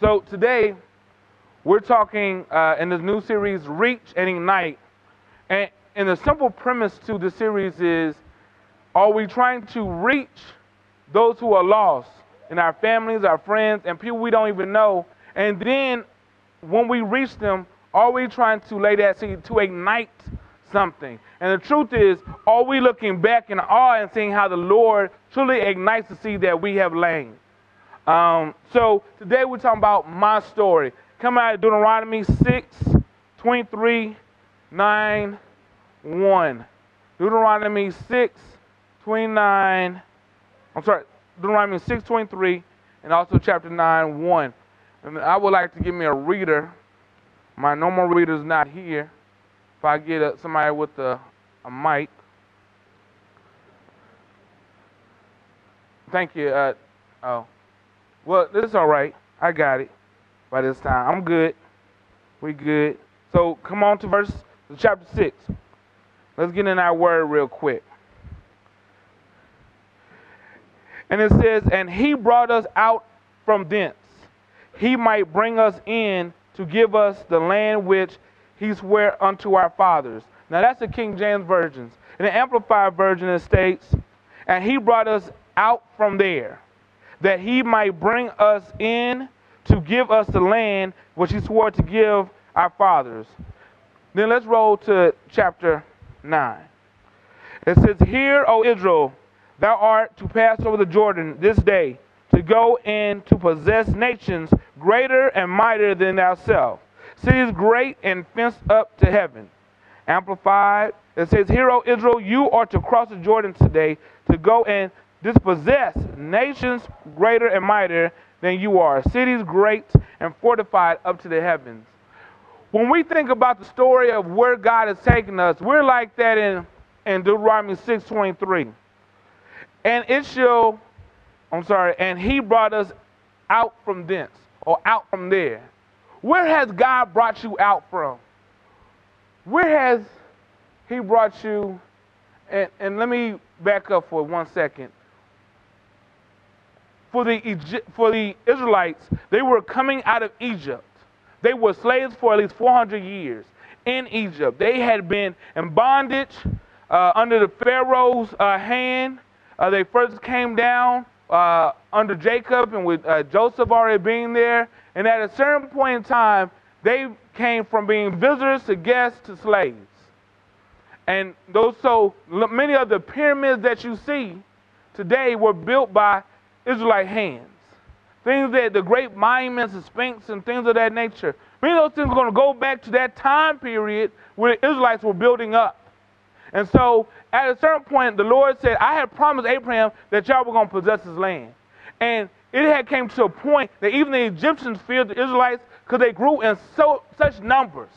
So today, we're talking uh, in this new series, Reach and Ignite. And, and the simple premise to the series is are we trying to reach those who are lost in our families, our friends, and people we don't even know? And then when we reach them, are we trying to lay that seed to ignite something? And the truth is, are we looking back in awe and seeing how the Lord truly ignites the seed that we have laid? Um, so today we're talking about my story. Come out of Deuteronomy 6, 23, 9, 1. Deuteronomy 6, 29. I'm sorry, Deuteronomy 6, 23, and also chapter 9, 1. And I would like to give me a reader. My normal reader is not here. If I get a, somebody with a, a mic. Thank you. Uh, oh. Well, this is all right. I got it by this time. I'm good. We good. So come on to verse chapter six. Let's get in our word real quick. And it says, And he brought us out from thence, he might bring us in to give us the land which he sware unto our fathers. Now that's the King James versions. In the Amplified version it states, And he brought us out from there that he might bring us in to give us the land which he swore to give our fathers. Then let's roll to chapter 9. It says, Hear, O Israel, thou art to pass over the Jordan this day, to go in to possess nations greater and mightier than thyself, cities great and fenced up to heaven. Amplified, it says, Hear, O Israel, you are to cross the Jordan today, to go and dispossess nations greater and mightier than you are, cities great and fortified up to the heavens. When we think about the story of where God has taken us, we're like that in, in Deuteronomy 6.23. And it shall, I'm sorry, and he brought us out from thence, or out from there. Where has God brought you out from? Where has he brought you? And, and let me back up for one second for the, for the Israelites, they were coming out of Egypt. They were slaves for at least 400 years in Egypt. They had been in bondage uh, under the Pharaoh's uh, hand. Uh, they first came down uh, under Jacob and with uh, Joseph already being there. And at a certain point in time, they came from being visitors to guests to slaves. And those so many of the pyramids that you see today were built by Israelite hands. Things that the great monuments and sphinx and things of that nature. Many of those things are going to go back to that time period where the Israelites were building up. And so at a certain point, the Lord said, I had promised Abraham that y'all were going to possess his land. And it had came to a point that even the Egyptians feared the Israelites because they grew in so such numbers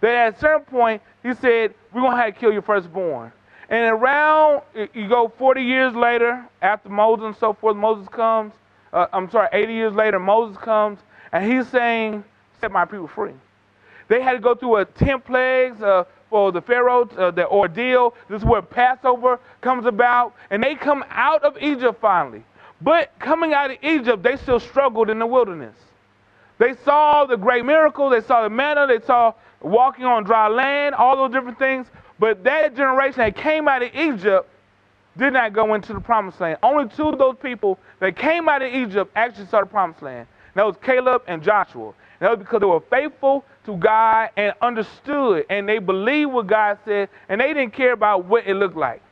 that at a certain point he said, We're going to have to kill your firstborn. And around, you go 40 years later, after Moses and so forth, Moses comes. Uh, I'm sorry, 80 years later, Moses comes, and he's saying, set my people free. They had to go through a 10 plagues uh, for the Pharaoh, uh, the ordeal. This is where Passover comes about. And they come out of Egypt finally. But coming out of Egypt, they still struggled in the wilderness. They saw the great miracle, they saw the manna, they saw walking on dry land, all those different things. But that generation that came out of Egypt did not go into the promised land. Only two of those people that came out of Egypt actually saw the promised land. And that was Caleb and Joshua. And that was because they were faithful to God and understood and they believed what God said and they didn't care about what it looked like.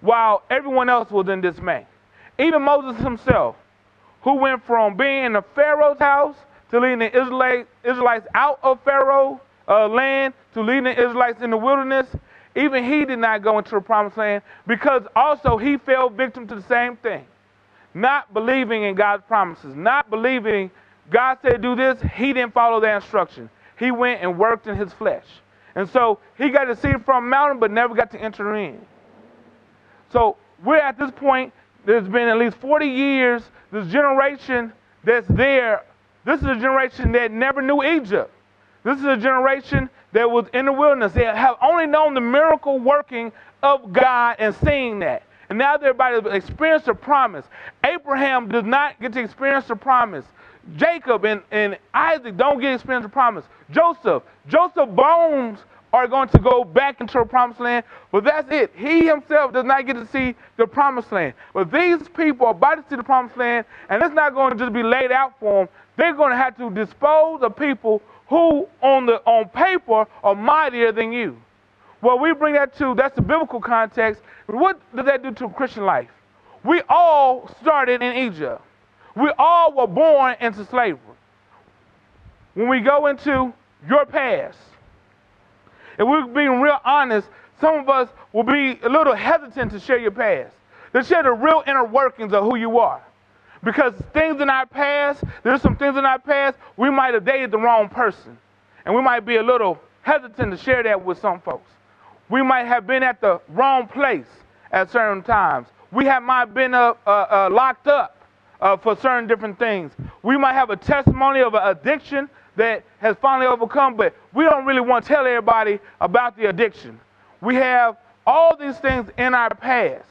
While everyone else was in dismay. Even Moses himself, who went from being in the Pharaoh's house to leading the Israelites out of Pharaoh's uh, land to leading the Israelites in the wilderness, even he did not go into the promised land because also he fell victim to the same thing. Not believing in God's promises, not believing God said do this, he didn't follow that instruction. He went and worked in his flesh. And so he got to see it from a mountain, but never got to enter in. So we're at this point, there's been at least 40 years, this generation that's there, this is a generation that never knew Egypt. This is a generation that was in the wilderness. They have only known the miracle working of God and seeing that. And now they're about to experience the promise. Abraham does not get to experience the promise. Jacob and, and Isaac don't get to experience the promise. Joseph, Joseph bones are going to go back into the promised land, but that's it. He himself does not get to see the promised land. But these people are about to see the promised land, and it's not going to just be laid out for them. They're going to have to dispose of people who, on the on paper, are mightier than you. Well, we bring that to that's the biblical context. What does that do to Christian life? We all started in Egypt. We all were born into slavery. When we go into your past, if we're being real honest, some of us will be a little hesitant to share your past, to share the real inner workings of who you are. Because things in our past, there's some things in our past, we might have dated the wrong person. And we might be a little hesitant to share that with some folks. We might have been at the wrong place at certain times. We have might been uh, uh, uh, locked up uh, for certain different things. We might have a testimony of an addiction that has finally overcome, but we don't really want to tell everybody about the addiction. We have all these things in our past.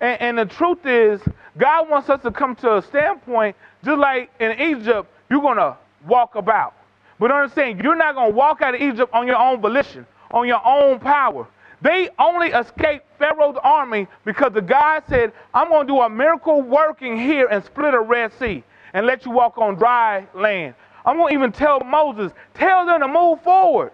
And, and, the truth is, God wants us to come to a standpoint, just like in Egypt, you're going to walk about. But understand, you're not going to walk out of Egypt on your own volition, on your own power. They only escaped Pharaoh's army because the God said, I'm going to do a miracle working here and split a Red Sea and let you walk on dry land. I'm going to even tell Moses, tell them to move forward.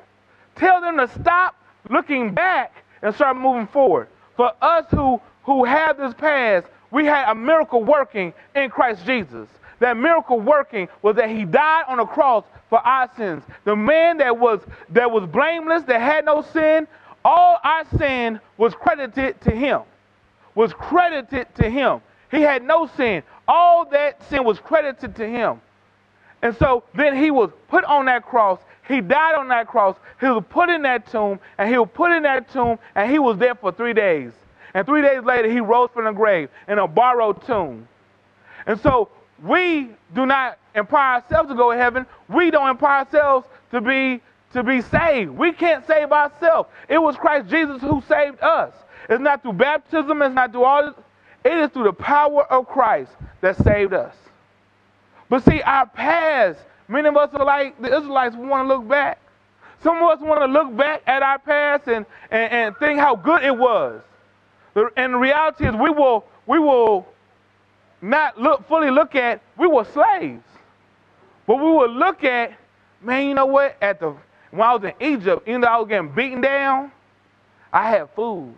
Tell them to stop looking back and start moving forward. For us who, who have this past, we had a miracle working in Christ Jesus. That miracle working was that he died on the cross for our sins. The man that was that was blameless, that had no sin, all our sin was credited to him. Was credited to him. He had no sin. All that sin was credited to him. And so then he was put on that cross. He died on that cross. He was put in that tomb, and he was put in that tomb, and he was there for three days. And three days later, he rose from the grave in a borrowed tomb. And so we do not empower ourselves to go to heaven. We don't empower ourselves to be to be saved. We can't save ourselves. It was Christ Jesus who saved us. It's not through baptism. It's not through all. It is through the power of Christ that saved us. But see, our past, many of us are like the Israelites we want to look back. Some of us want to look back at our past and, and, and think how good it was. And the reality is we will we will not look fully look at we were slaves. But we will look at, man, you know what? At the when I was in Egypt, even though I was getting beaten down, I had food.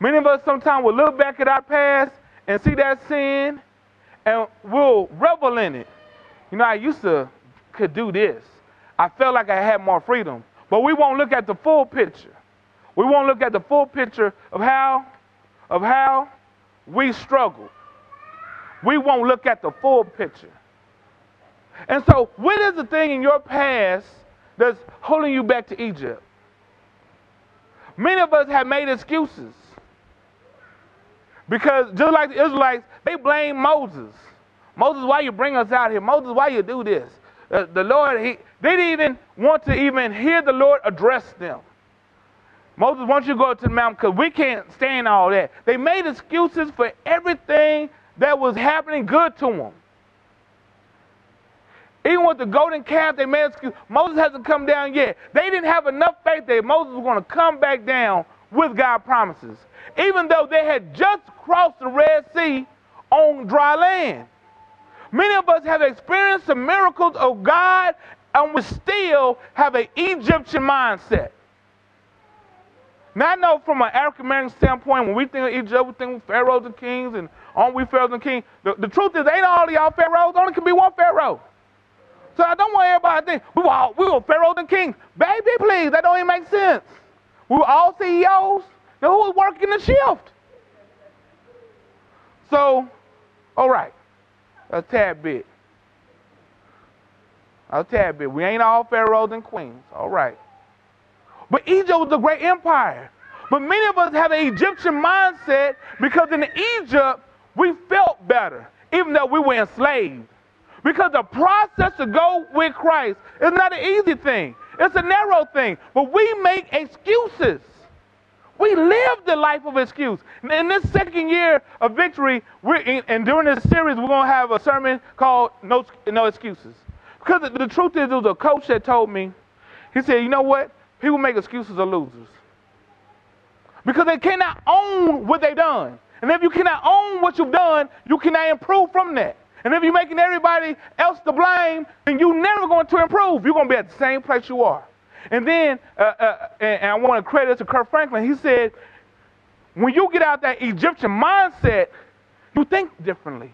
Many of us sometimes will look back at our past and see that sin and we'll revel in it. You know, I used to could do this. I felt like I had more freedom. But we won't look at the full picture. We won't look at the full picture of how of how we struggle. We won't look at the full picture. And so, what is the thing in your past that's holding you back to Egypt? Many of us have made excuses. Because just like the Israelites, they blame Moses. Moses, why you bring us out here? Moses, why you do this? Uh, the Lord, he, they didn't even want to even hear the Lord address them. Moses, why don't you go up to the mountain? Because we can't stand all that. They made excuses for everything that was happening good to them. Even with the golden calf, they made excuses. Moses hasn't come down yet. They didn't have enough faith that Moses was going to come back down with God's promises even though they had just crossed the Red Sea on dry land. Many of us have experienced the miracles of God and we still have an Egyptian mindset. Now, I know from an African American standpoint, when we think of Egypt, we think of pharaohs and kings, and aren't we pharaohs and kings? The, the truth is, ain't all y'all pharaohs. Only can be one pharaoh. So I don't want everybody to think we were, all, we were pharaohs and kings. Baby, please, that don't even make sense. We were all CEOs. Who was working the shift. So, all right, a tad bit. A tad bit. We ain't all pharaohs and queens. All right. But Egypt was a great empire. But many of us have an Egyptian mindset because in Egypt, we felt better, even though we were enslaved. Because the process to go with Christ is not an easy thing, it's a narrow thing. But we make excuses. We live the life of excuse. In this second year of victory, we're in, and during this series, we're going to have a sermon called No, no Excuses. Because the, the truth is, there was a coach that told me, he said, you know what? People make excuses of losers. Because they cannot own what they've done. And if you cannot own what you've done, you cannot improve from that. And if you're making everybody else to blame, then you're never going to improve. You're going to be at the same place you are. And then, uh, uh, and, I want to credit to Kirk Franklin. He said, when you get out that Egyptian mindset, you think differently.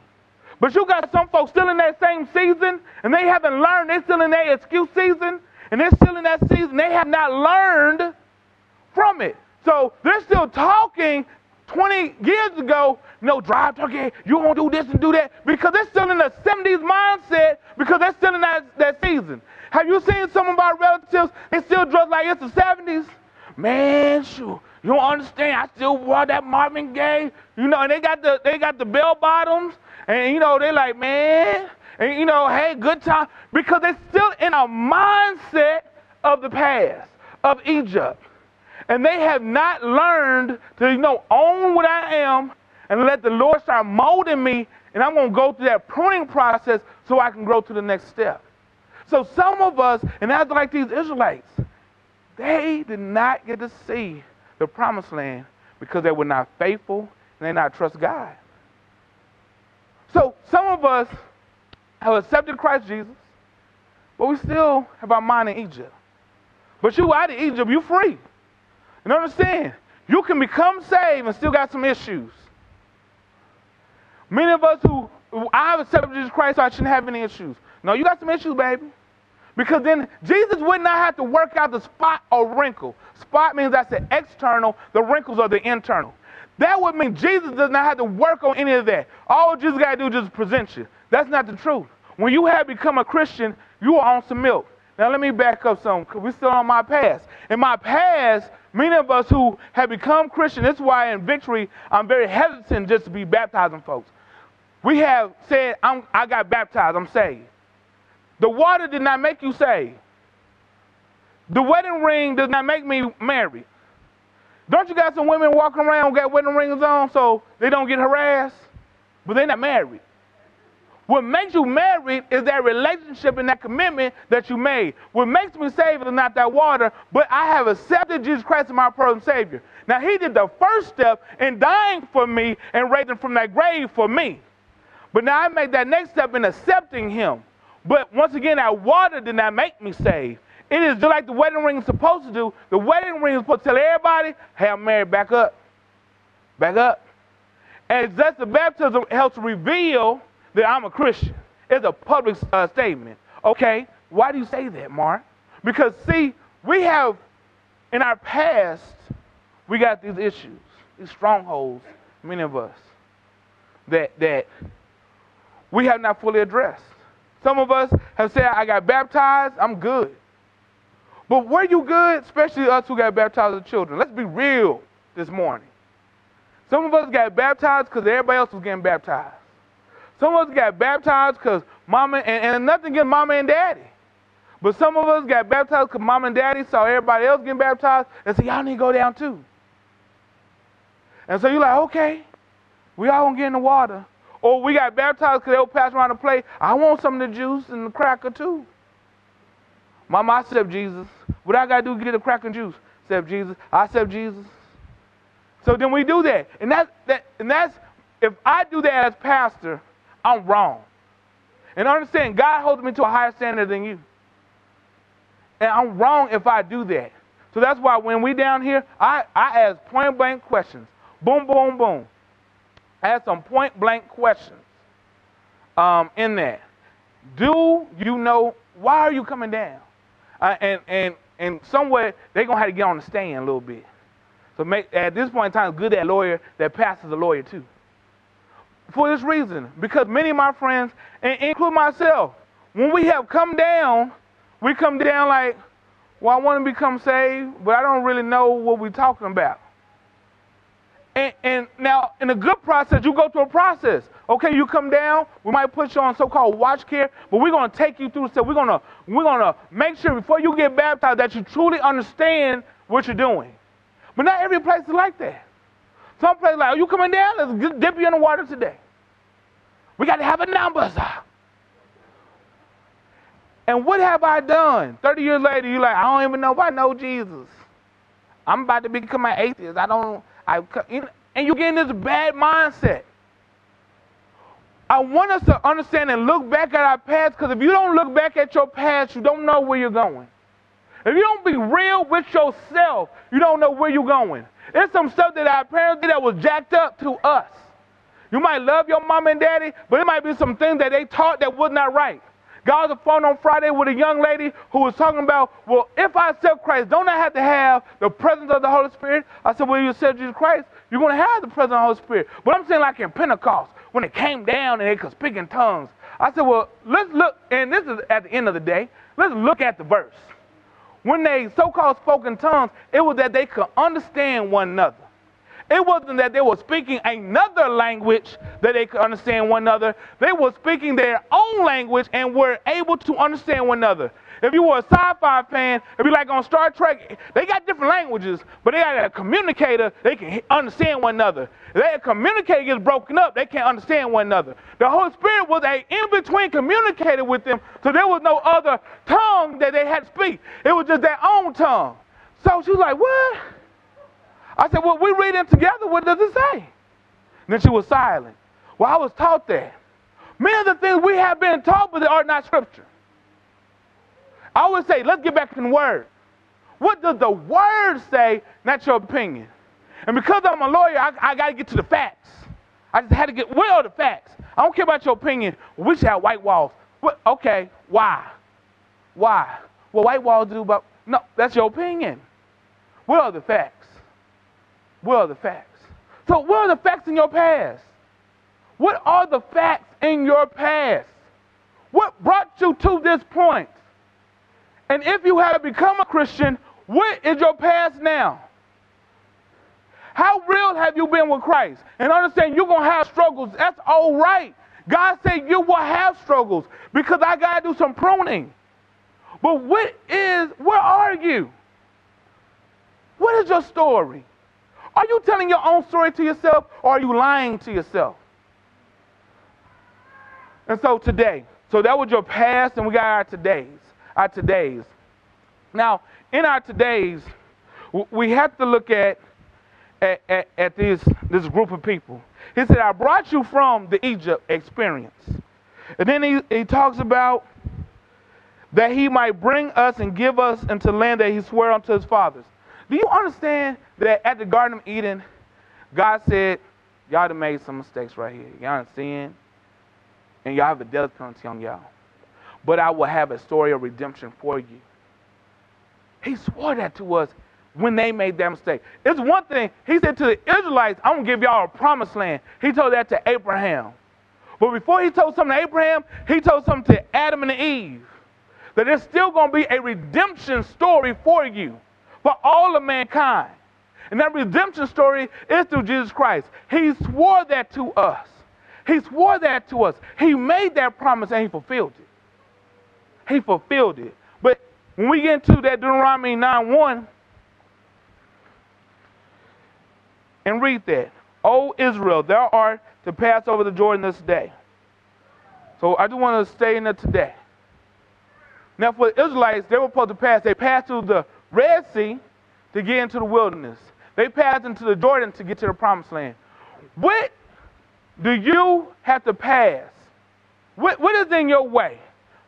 But you got some folks still in that same season, and they haven't learned. They're still in that excuse season, and they're still in that season. They have not learned from it. So they're still talking 20 years ago, no, drive turkey, you won't do this and do that, because they're still in the 70s mindset, because they're still in that, that season. Have you seen some of our relatives, they still dress like it's the 70s? Man, sure. You don't understand. I still wore that Marvin Gaye, you know, and they got the they got the bell bottoms, and you know, they're like, man, and you know, hey, good time. Because they're still in a mindset of the past, of Egypt. And they have not learned to, you know, own what I am and let the Lord start molding me. And I'm going to go through that pruning process so I can grow to the next step. So some of us, and that's like these Israelites, they did not get to see the promised land because they were not faithful and they not trust God. So some of us have accepted Christ Jesus, but we still have our mind in Egypt. But you out of Egypt, you free. And understand, you can become saved and still got some issues. Many of us who, I have accepted Jesus Christ, so I shouldn't have any issues. No, you got some issues, baby. Because then Jesus would not have to work out the spot or wrinkle. Spot means that's the external, the wrinkles are the internal. That would mean Jesus does not have to work on any of that. All Jesus got to do is just present you. That's not the truth. When you have become a Christian, you are on some milk. Now let me back up some, because we're still on my past. In my past, many of us who have become Christian, that's why in victory, I'm very hesitant just to be baptizing folks. We have said, i got baptized, I'm saved. The water did not make you saved. The wedding ring does not make me married. Don't you got some women walking around got wedding rings on so they don't get harassed? But they're not married. What makes you married is that relationship and that commitment that you made. What makes me saved is not that water, but I have accepted Jesus Christ as my personal Savior. Now, He did the first step in dying for me and raising from that grave for me. But now I make that next step in accepting Him. But once again, that water did not make me saved. It is just like the wedding ring is supposed to do. The wedding ring is supposed to tell everybody, hey, I'm married, back up. Back up. And just the baptism helps reveal that I'm a Christian. It's a public uh, statement. Okay, why do you say that, Mark? Because, see, we have, in our past, we got these issues, these strongholds, many of us, that, that we have not fully addressed. Some of us have said, I got baptized, I'm good. But were you good, especially us who got baptized as children? Let's be real this morning. Some of us got baptized because everybody else was getting baptized. Some of us got baptized because mama, and, and nothing against mama and daddy. But some of us got baptized because mama and daddy saw everybody else getting baptized and said, y'all need to go down too. And so you're like, okay, we all gonna get in the water. Or we got baptized because they were passing around the plate. I want some of the juice and the cracker too. Mama, I accept Jesus. What I gotta do to get the cracker and juice? Accept Jesus. I accept Jesus. So then we do that. And that's that and that's if I do that as pastor, I'm wrong. And understand, God holds me to a higher standard than you. And I'm wrong if I do that. So that's why when we down here, I, I ask point blank questions. Boom, boom, boom. I ask some point blank questions um, in that. Do you know why are you coming down? Uh, and and and somewhere they're gonna have to get on the stand a little bit. So make, at this point in time, good that lawyer that passes a lawyer too for this reason. Because many of my friends, and include myself, when we have come down, we come down like, well, I want to become saved, but I don't really know what we're talking about. And, and, now, in a good process, you go through a process. Okay, you come down. We might put you on so-called watch care, but we're going to take you through. So we're to we're to make sure before you get baptized that you truly understand what you're doing. But not every place is like that. Some places like, are you coming down? Let's dip you in the water today. We got to have a number, sir. And what have I done? 30 years later, you're like, I don't even know if I know Jesus. I'm about to become an atheist. I don't, I, and you get in this bad mindset. I want us to understand and look back at our past because if you don't look back at your past, you don't know where you're going. If you don't be real with yourself, you don't know where you're going. It's some stuff that our parents did that was jacked up to us. You might love your mom and daddy, but it might be some things that they taught that was not right. On the phone on Friday with a young lady who was talking about, well, if I accept Christ, don't I have to have the presence of the Holy Spirit? I said, well, you accept Jesus Christ, you're going to have the presence of the Holy Spirit. But I'm saying like in Pentecost, when it came down and they could speak in tongues. I said, well, let's look, and this is at the end of the day, let's look at the verse. When they so-called spoke in tongues, it was that they could understand one another. It wasn't that they were speaking another language that they could understand one another. They were speaking their own language and were able to understand one another. If you were a sci-fi fan, if you like on Star Trek, they got different languages, but they got a communicator. They can understand one another. If that communicator gets broken up, they can't understand one another. The Holy Spirit was a in-between communicator with them, so there was no other tongue that they had to speak. It was just their own tongue. So she was like, "What?" I said, Well, we read it together. What does it say? And then she was silent. Well, I was taught that. Many of the things we have been taught, but they are not scripture. I always say, let's get back to the word. What does the word say, not your opinion? And because I'm a lawyer, I, I got to get to the facts. I just had to get, what are the facts? I don't care about your opinion. We should have white walls. Okay, why? Why? Well, white walls do, but no, that's your opinion. What are the facts? What are the facts? So, what are the facts in your past? What are the facts in your past? What brought you to this point? And if you have become a Christian, what is your past now? How real have you been with Christ? And understand you're going to have struggles. That's all right. God said you will have struggles because I got to do some pruning. But what is, where are you? What is your story? Are you telling your own story to yourself or are you lying to yourself? And so today, so that was your past, and we got our todays. Our todays. Now, in our todays, we have to look at at, at, at this, this group of people. He said, I brought you from the Egypt experience. And then he, he talks about that he might bring us and give us into land that he swore unto his fathers. Do you understand that at the Garden of Eden, God said, Y'all have made some mistakes right here. Y'all have sinned, and y'all have a death penalty on y'all. But I will have a story of redemption for you. He swore that to us when they made that mistake. It's one thing, he said to the Israelites, I'm going to give y'all a promised land. He told that to Abraham. But before he told something to Abraham, he told something to Adam and Eve. That there's still going to be a redemption story for you for all of mankind. And that redemption story is through Jesus Christ. He swore that to us. He swore that to us. He made that promise and he fulfilled it. He fulfilled it. But when we get into that Deuteronomy 9 1 and read that, O Israel, thou art to pass over the Jordan this day. So I just want to stay in there today. Now, for the Israelites, they were supposed to pass. They passed through the Red Sea to get into the wilderness. They passed into the Jordan to get to the promised land. What do you have to pass? What, what is in your way?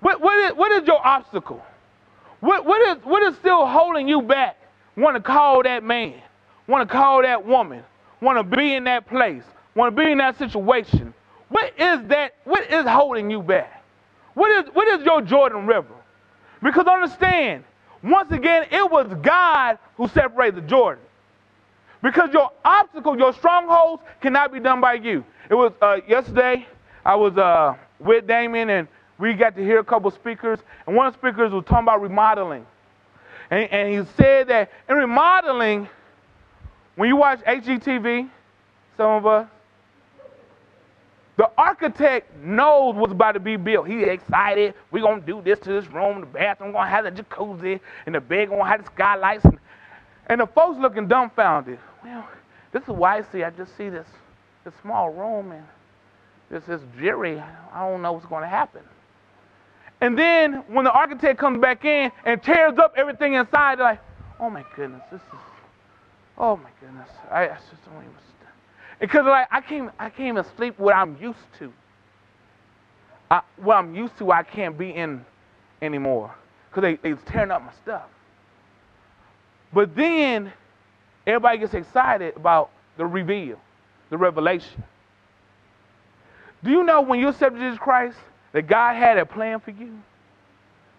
What, what, is, what is your obstacle? What, what, is, what is still holding you back? Want to call that man? Want to call that woman? Want to be in that place? Want to be in that situation? What is that? What is holding you back? What is, what is your Jordan River? Because understand, once again, it was God who separated the Jordan. Because your obstacle, your strongholds cannot be done by you. It was uh, yesterday, I was uh, with Damien and we got to hear a couple speakers, and one of the speakers was talking about remodeling. And, and he said that in remodeling, when you watch HGTV, some of us, the architect knows what's about to be built. He's excited. We're going to do this to this room. The bathroom going to have the jacuzzi, and the bed going to have the skylights. And, And the folks looking dumbfounded. Well, this is why I see. I just see this, this small room and this is dreary. I don't know what's going to happen. And then when the architect comes back in and tears up everything inside, they're like, oh my goodness, this is, oh my goodness. I, I just don't even, because like I can't, I can't even sleep what I'm used to. I, what I'm used to, I can't be in anymore because they, they's tearing up my stuff. But then everybody gets excited about the reveal, the revelation. Do you know when you accepted Jesus Christ that God had a plan for you?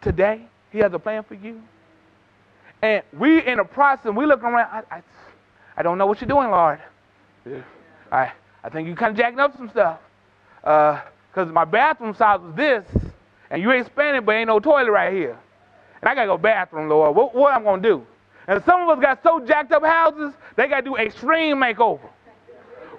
Today, He has a plan for you. And we in the process, we look around, I, I, I don't know what you're doing, Lord. I, I think you kind of jacking up some stuff. Because uh, my bathroom size was this, and you ain't expanded, but ain't no toilet right here. And I got to go bathroom, Lord. What, what am I going to do? And some of us got so jacked up houses, they got to do extreme makeover.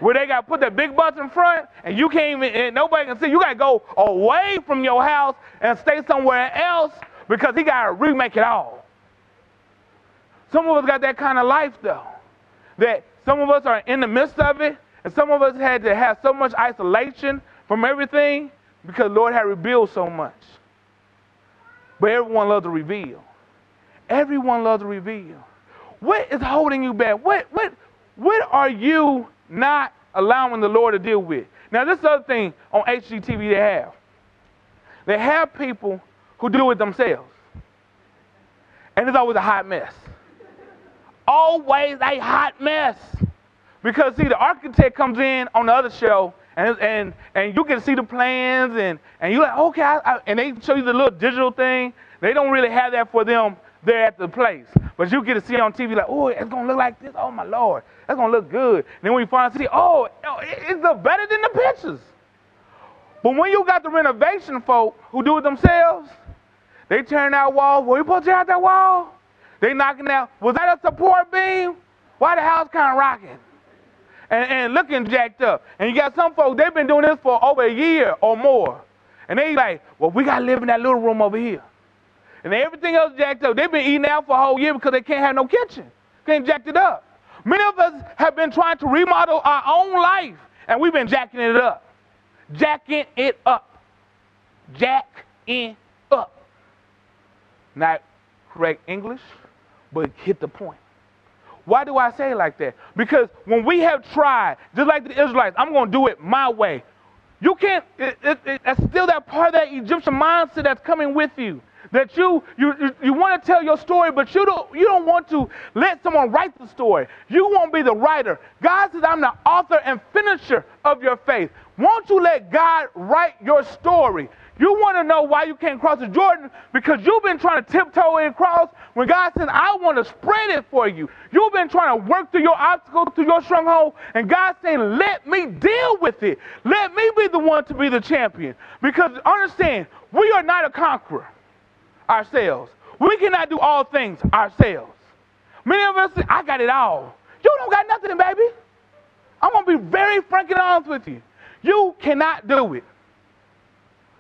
Where they got to put that big bus in front, and you can't even, and nobody can see. You got to go away from your house and stay somewhere else because he got to remake it all. Some of us got that kind of life, though, that some of us are in the midst of it, and some of us had to have so much isolation from everything because Lord had revealed so much. But everyone loves to reveal. Everyone loves to reveal. What is holding you back? What, what, what are you not allowing the Lord to deal with? Now, this other thing on HGTV they have. They have people who do it themselves. And it's always a hot mess. Always a hot mess. Because, see, the architect comes in on the other show and, and, and you can see the plans and, and you're like, okay, I, I, and they show you the little digital thing. They don't really have that for them there at the place. But you get to see on TV like, oh, it's to look like this. Oh, my Lord. That's to look good. And then when you finally see, oh, oh it's better than the pictures. But when you got the renovation folk who do it themselves, they turn that wall. Were you supposed to out that wall? They knocking out. Was that a support beam? Why the house kind of rocking? And, and looking jacked up. And you got some folks, they've been doing this for over a year or more. And they like, well, we got to live in that little room over here and everything else jacked up. They've been eating out for a whole year because they can't have no kitchen. Can't jack it up. Many of us have been trying to remodel our own life, and we've been jacking it up. Jacking it up. Jacking up. Not correct English, but hit the point. Why do I say like that? Because when we have tried, just like the Israelites, I'm going to do it my way. You can't, it, it, it, that's still that part of that Egyptian mindset that's coming with you that you you you want to tell your story, but you don't you don't want to let someone write the story. You won't be the writer. God says, "I'm the author and finisher of your faith." Won't you let God write your story? You want to know why you can't cross the Jordan because you've been trying to tiptoe across when God says, I want to spread it for you. You've been trying to work through your obstacles, through your stronghold, and God's saying, Let me deal with it. Let me be the one to be the champion. Because understand, we are not a conqueror ourselves. We cannot do all things ourselves. Many of us say, I got it all. You don't got nothing, baby. I'm going to be very frank and honest with you. You cannot do it.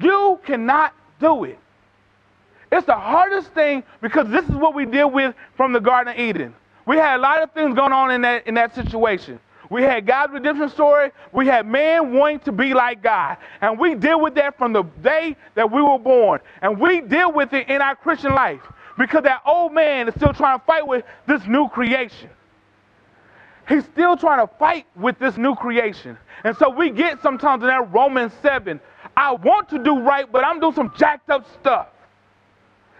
You cannot do it. It's the hardest thing because this is what we deal with from the Garden of Eden. We had a lot of things going on in that, in that situation. We had God's redemption story. We had man wanting to be like God. And we deal with that from the day that we were born. And we deal with it in our Christian life because that old man is still trying to fight with this new creation. He's still trying to fight with this new creation. And so we get sometimes in that Romans 7 I want to do right, but I'm doing some jacked up stuff.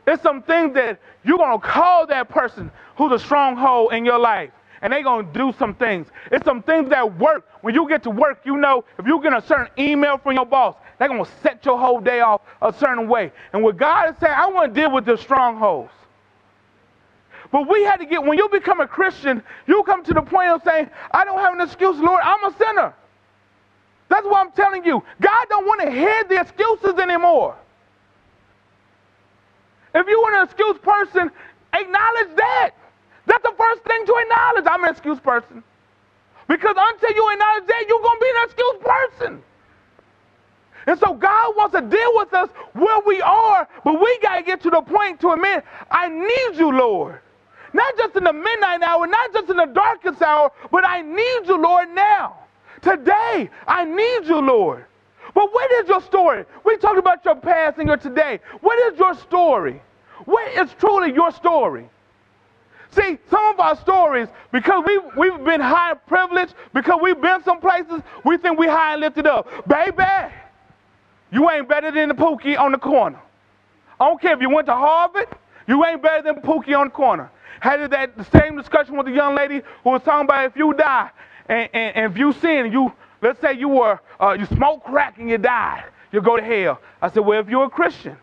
It's some things that you're going to call that person who's a stronghold in your life and they're going to do some things. It's some things that work. When you get to work, you know if you get a certain email from your boss, they're going to set your whole day off a certain way. And what God is saying, I want to deal with the strongholds. But we had to get, when you become a Christian, you come to the point of saying, I don't have an excuse, Lord, I'm a sinner. That's what I'm telling you. God don't want to hear the excuses anymore. If you want an excuse person, acknowledge that. That's the first thing to acknowledge. I'm an excuse person. Because until you acknowledge that, you're going to be an excuse person. And so God wants to deal with us where we are, but we got to get to the point to admit, I need you, Lord. not just in the midnight hour, not just in the darkest hour, but I need you, Lord, now. Today, I need you, Lord. But what is your story? We talked about your past and your today. What is your story? What is truly your story? See, some of our stories, because we've, we've been high privileged, because we've been some places, we think we high and lifted up. Baby, you ain't better than the Pookie on the corner. I don't care if you went to Harvard, you ain't better than Pookie on the corner. Had that same discussion with the young lady who was talking about if you die and, and, and if you sin, you let's say you were uh, you smoked crack and you died, you go to hell. I said, well, if you're a Christian,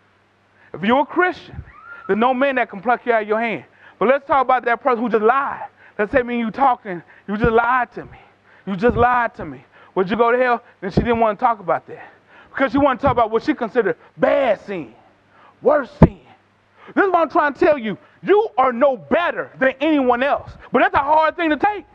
if you're a Christian, there's no man that can pluck you out of your hand. But let's talk about that person who just lied. Let's say me and you talking, you just lied to me. You just lied to me. Would you go to hell? Then she didn't want to talk about that. Because she wanted to talk about what she considered bad sin, worse sin. This is what I'm trying to tell you. You are no better than anyone else. But that's a hard thing to take.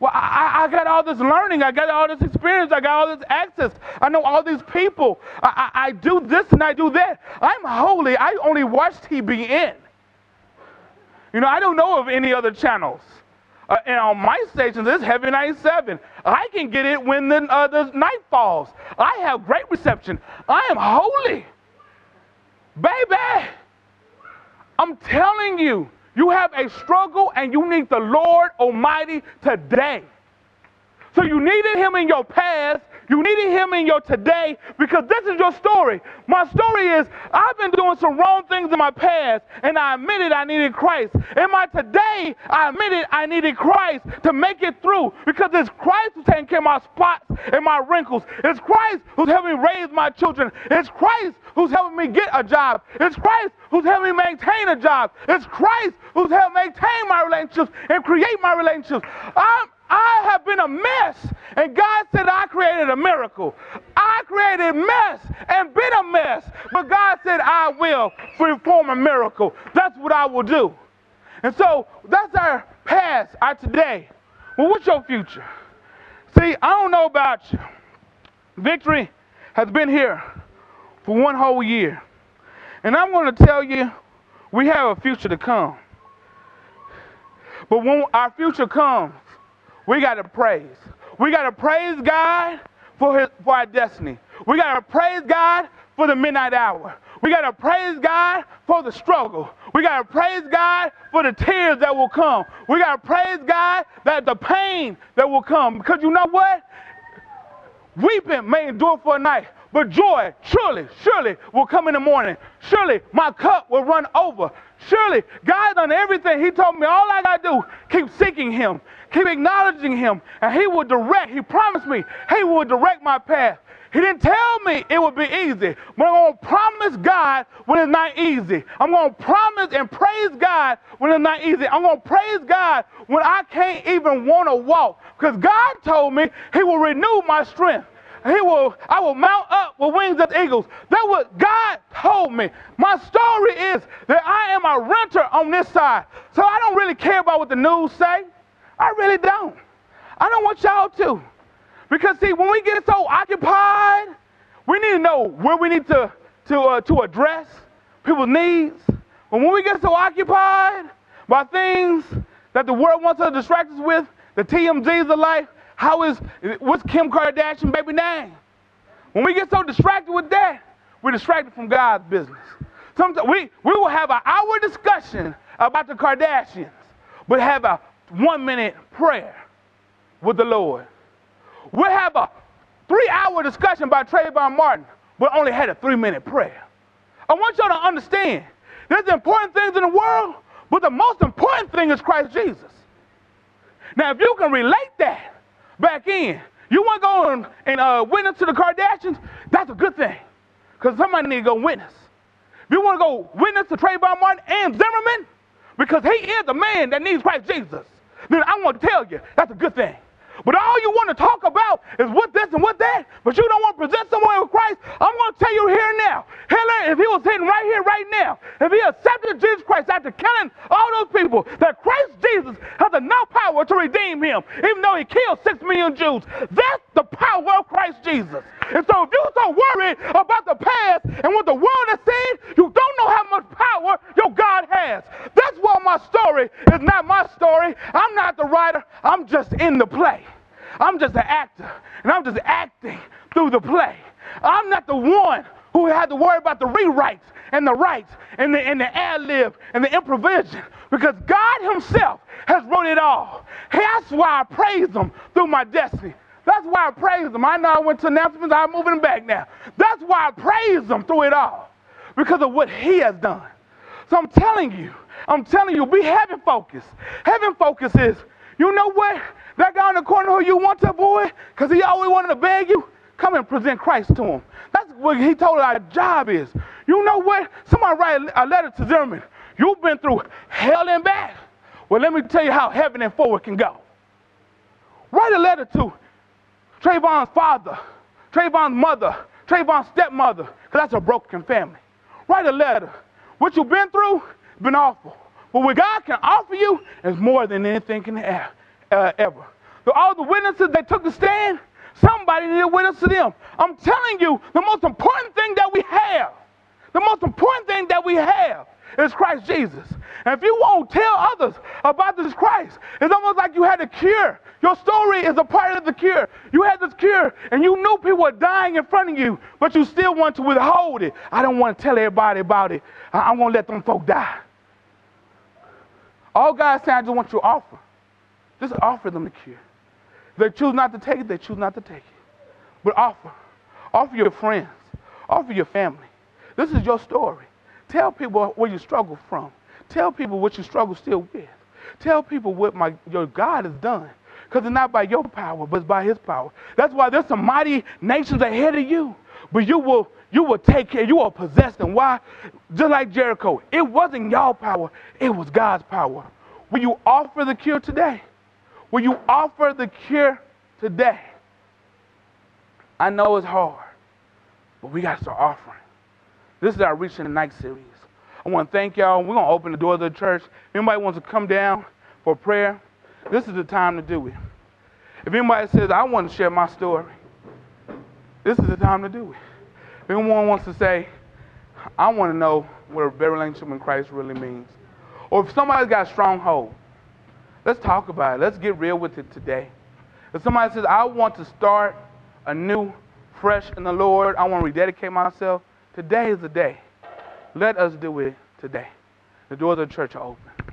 Well, I, I, got all this learning. I got all this experience. I got all this access. I know all these people. I, I, I do this and I do that. I'm holy. I only watch TBN. You know, I don't know of any other channels. Uh, and on my stations, it's Heavy 97. I can get it when the, uh, the night falls. I have great reception. I am holy. Baby, I'm telling you, you have a struggle and you need the Lord Almighty today. So you needed Him in your past, you needed him in your today because this is your story. My story is I've been doing some wrong things in my past and I admitted I needed Christ. In my today, I admitted I needed Christ to make it through because it's Christ who's taking care of my spots and my wrinkles. It's Christ who's helping me raise my children. It's Christ who's helping me get a job. It's Christ who's helping me maintain a job. It's Christ who's helping maintain my relationships and create my relationships. I'm I have been a mess. And God said, I created a miracle. I created mess and been a mess. But God said, I will perform a miracle. That's what I will do. And so that's our past, our today. Well, what's your future? See, I don't know about you. Victory has been here for one whole year. And I'm going to tell you, we have a future to come. But when our future comes, we got to praise. We got to praise God for, his, for our destiny. We got to praise God for the midnight hour. We got to praise God for the struggle. We got to praise God for the tears that will come. We got to praise God that the pain that will come. Because you know what? Weeping may endure for a night, but joy surely, surely will come in the morning. Surely my cup will run over. Surely God done everything. He told me all I got to do, keep seeking Him. Keep acknowledging him, and he will direct. He promised me he will direct my path. He didn't tell me it would be easy, but I'm going to promise God when it's not easy. I'm going to promise and praise God when it's not easy. I'm going to praise God when I can't even want to walk because God told me He will renew my strength. He will, I will mount up with wings of eagles. That's what God told me. My story is that I am a renter on this side. So I don't really care about what the news say. I really don't. I don't want y'all to. Because, see, when we get so occupied, we need to know where we need to, to, uh, to address people's needs. But when we get so occupied by things that the world wants to distract us with, the TMZs of life, how is, what's Kim Kardashian baby name? When we get so distracted with that, we're distracted from God's business. Sometimes we, we will have an hour discussion about the Kardashians, but have a one minute prayer with the Lord. We'll have a three hour discussion about Trayvon Martin, but only had a three minute prayer. I want y'all to understand there's important things in the world, but the most important thing is Christ Jesus. Now, if you can relate that back in, you want to go and, and uh, witness to the Kardashians, that's a good thing. Because somebody need to go witness. If you want to go witness to Trayvon Martin and Zimmerman, because he is the man that needs Christ Jesus then I want to tell you that's a good thing. But all you want to talk about is what this and what that, but you don't want to present someone with Christ. I'm going to tell you here now. Hitler, if he was sitting right here, right now, if he accepted Jesus Christ after killing all those people, that Christ Jesus has enough power to redeem him, even though he killed six million Jews. That's the power of Christ Jesus. And so if you're so worried about the past and what the world has said, you don't know how much power your God has. That's why my story is not my story. I'm not the writer. I'm just in the play. I'm just an actor, and I'm just acting through the play. I'm not the one who had to worry about the rewrites and the rights and the, and the ad lib and the improvisation because God Himself has wrote it all. That's why I praise Him through my destiny. That's why I praise Him. I know I went to announcements, I'm moving back now. That's why I praise Him through it all because of what He has done. So I'm telling you, I'm telling you, be heaven focused. Heaven focus is, you know what? That guy in the corner who you want to avoid because he always wanted to beg you, come and present Christ to him. That's what he told our job is. You know what? Somebody write a letter to Zimmerman. You've been through hell and back. Well, let me tell you how heaven and forward can go. Write a letter to Trayvon's father, Trayvon's mother, Trayvon's stepmother, because that's a broken family. Write a letter. What you've been through, been awful. But what God can offer you is more than anything can have, uh, ever. So all the witnesses that took the stand, somebody needed witness to them. I'm telling you, the most important thing that we have, the most important thing that we have is Christ Jesus. And if you won't tell others about this Christ, it's almost like you had a cure. Your story is a part of the cure. You had this cure, and you knew people were dying in front of you, but you still want to withhold it. I don't want to tell everybody about it. I, going to let them folk die. All God said, I just want you to offer. Just offer them the cure. If they choose not to take it, they choose not to take it. But offer. Offer your friends. Offer your family. This is your story. Tell people where you struggle from. Tell people what you struggle still with. Tell people what my your God has done. Because it's not by your power, but it's by his power. That's why there's some mighty nations ahead of you. But you will you will take care, you will possess them. Why? Just like Jericho. It wasn't your power, it was God's power. Will you offer the cure today? Will you offer the cure today? I know it's hard, but we got to start offering. This is our Reaching the Night series. I want to thank y'all. We're going to open the doors of the church. If anybody wants to come down for prayer, this is the time to do it. If anybody says, I want to share my story, this is the time to do it. If anyone wants to say, I want to know what a relationship in Christ really means, or if somebody's got a stronghold, let's talk about it. Let's get real with it today. If somebody says, I want to start a new, fresh in the Lord, I want to rededicate myself, Today is the day. Let us do it today. The doors of the church are open.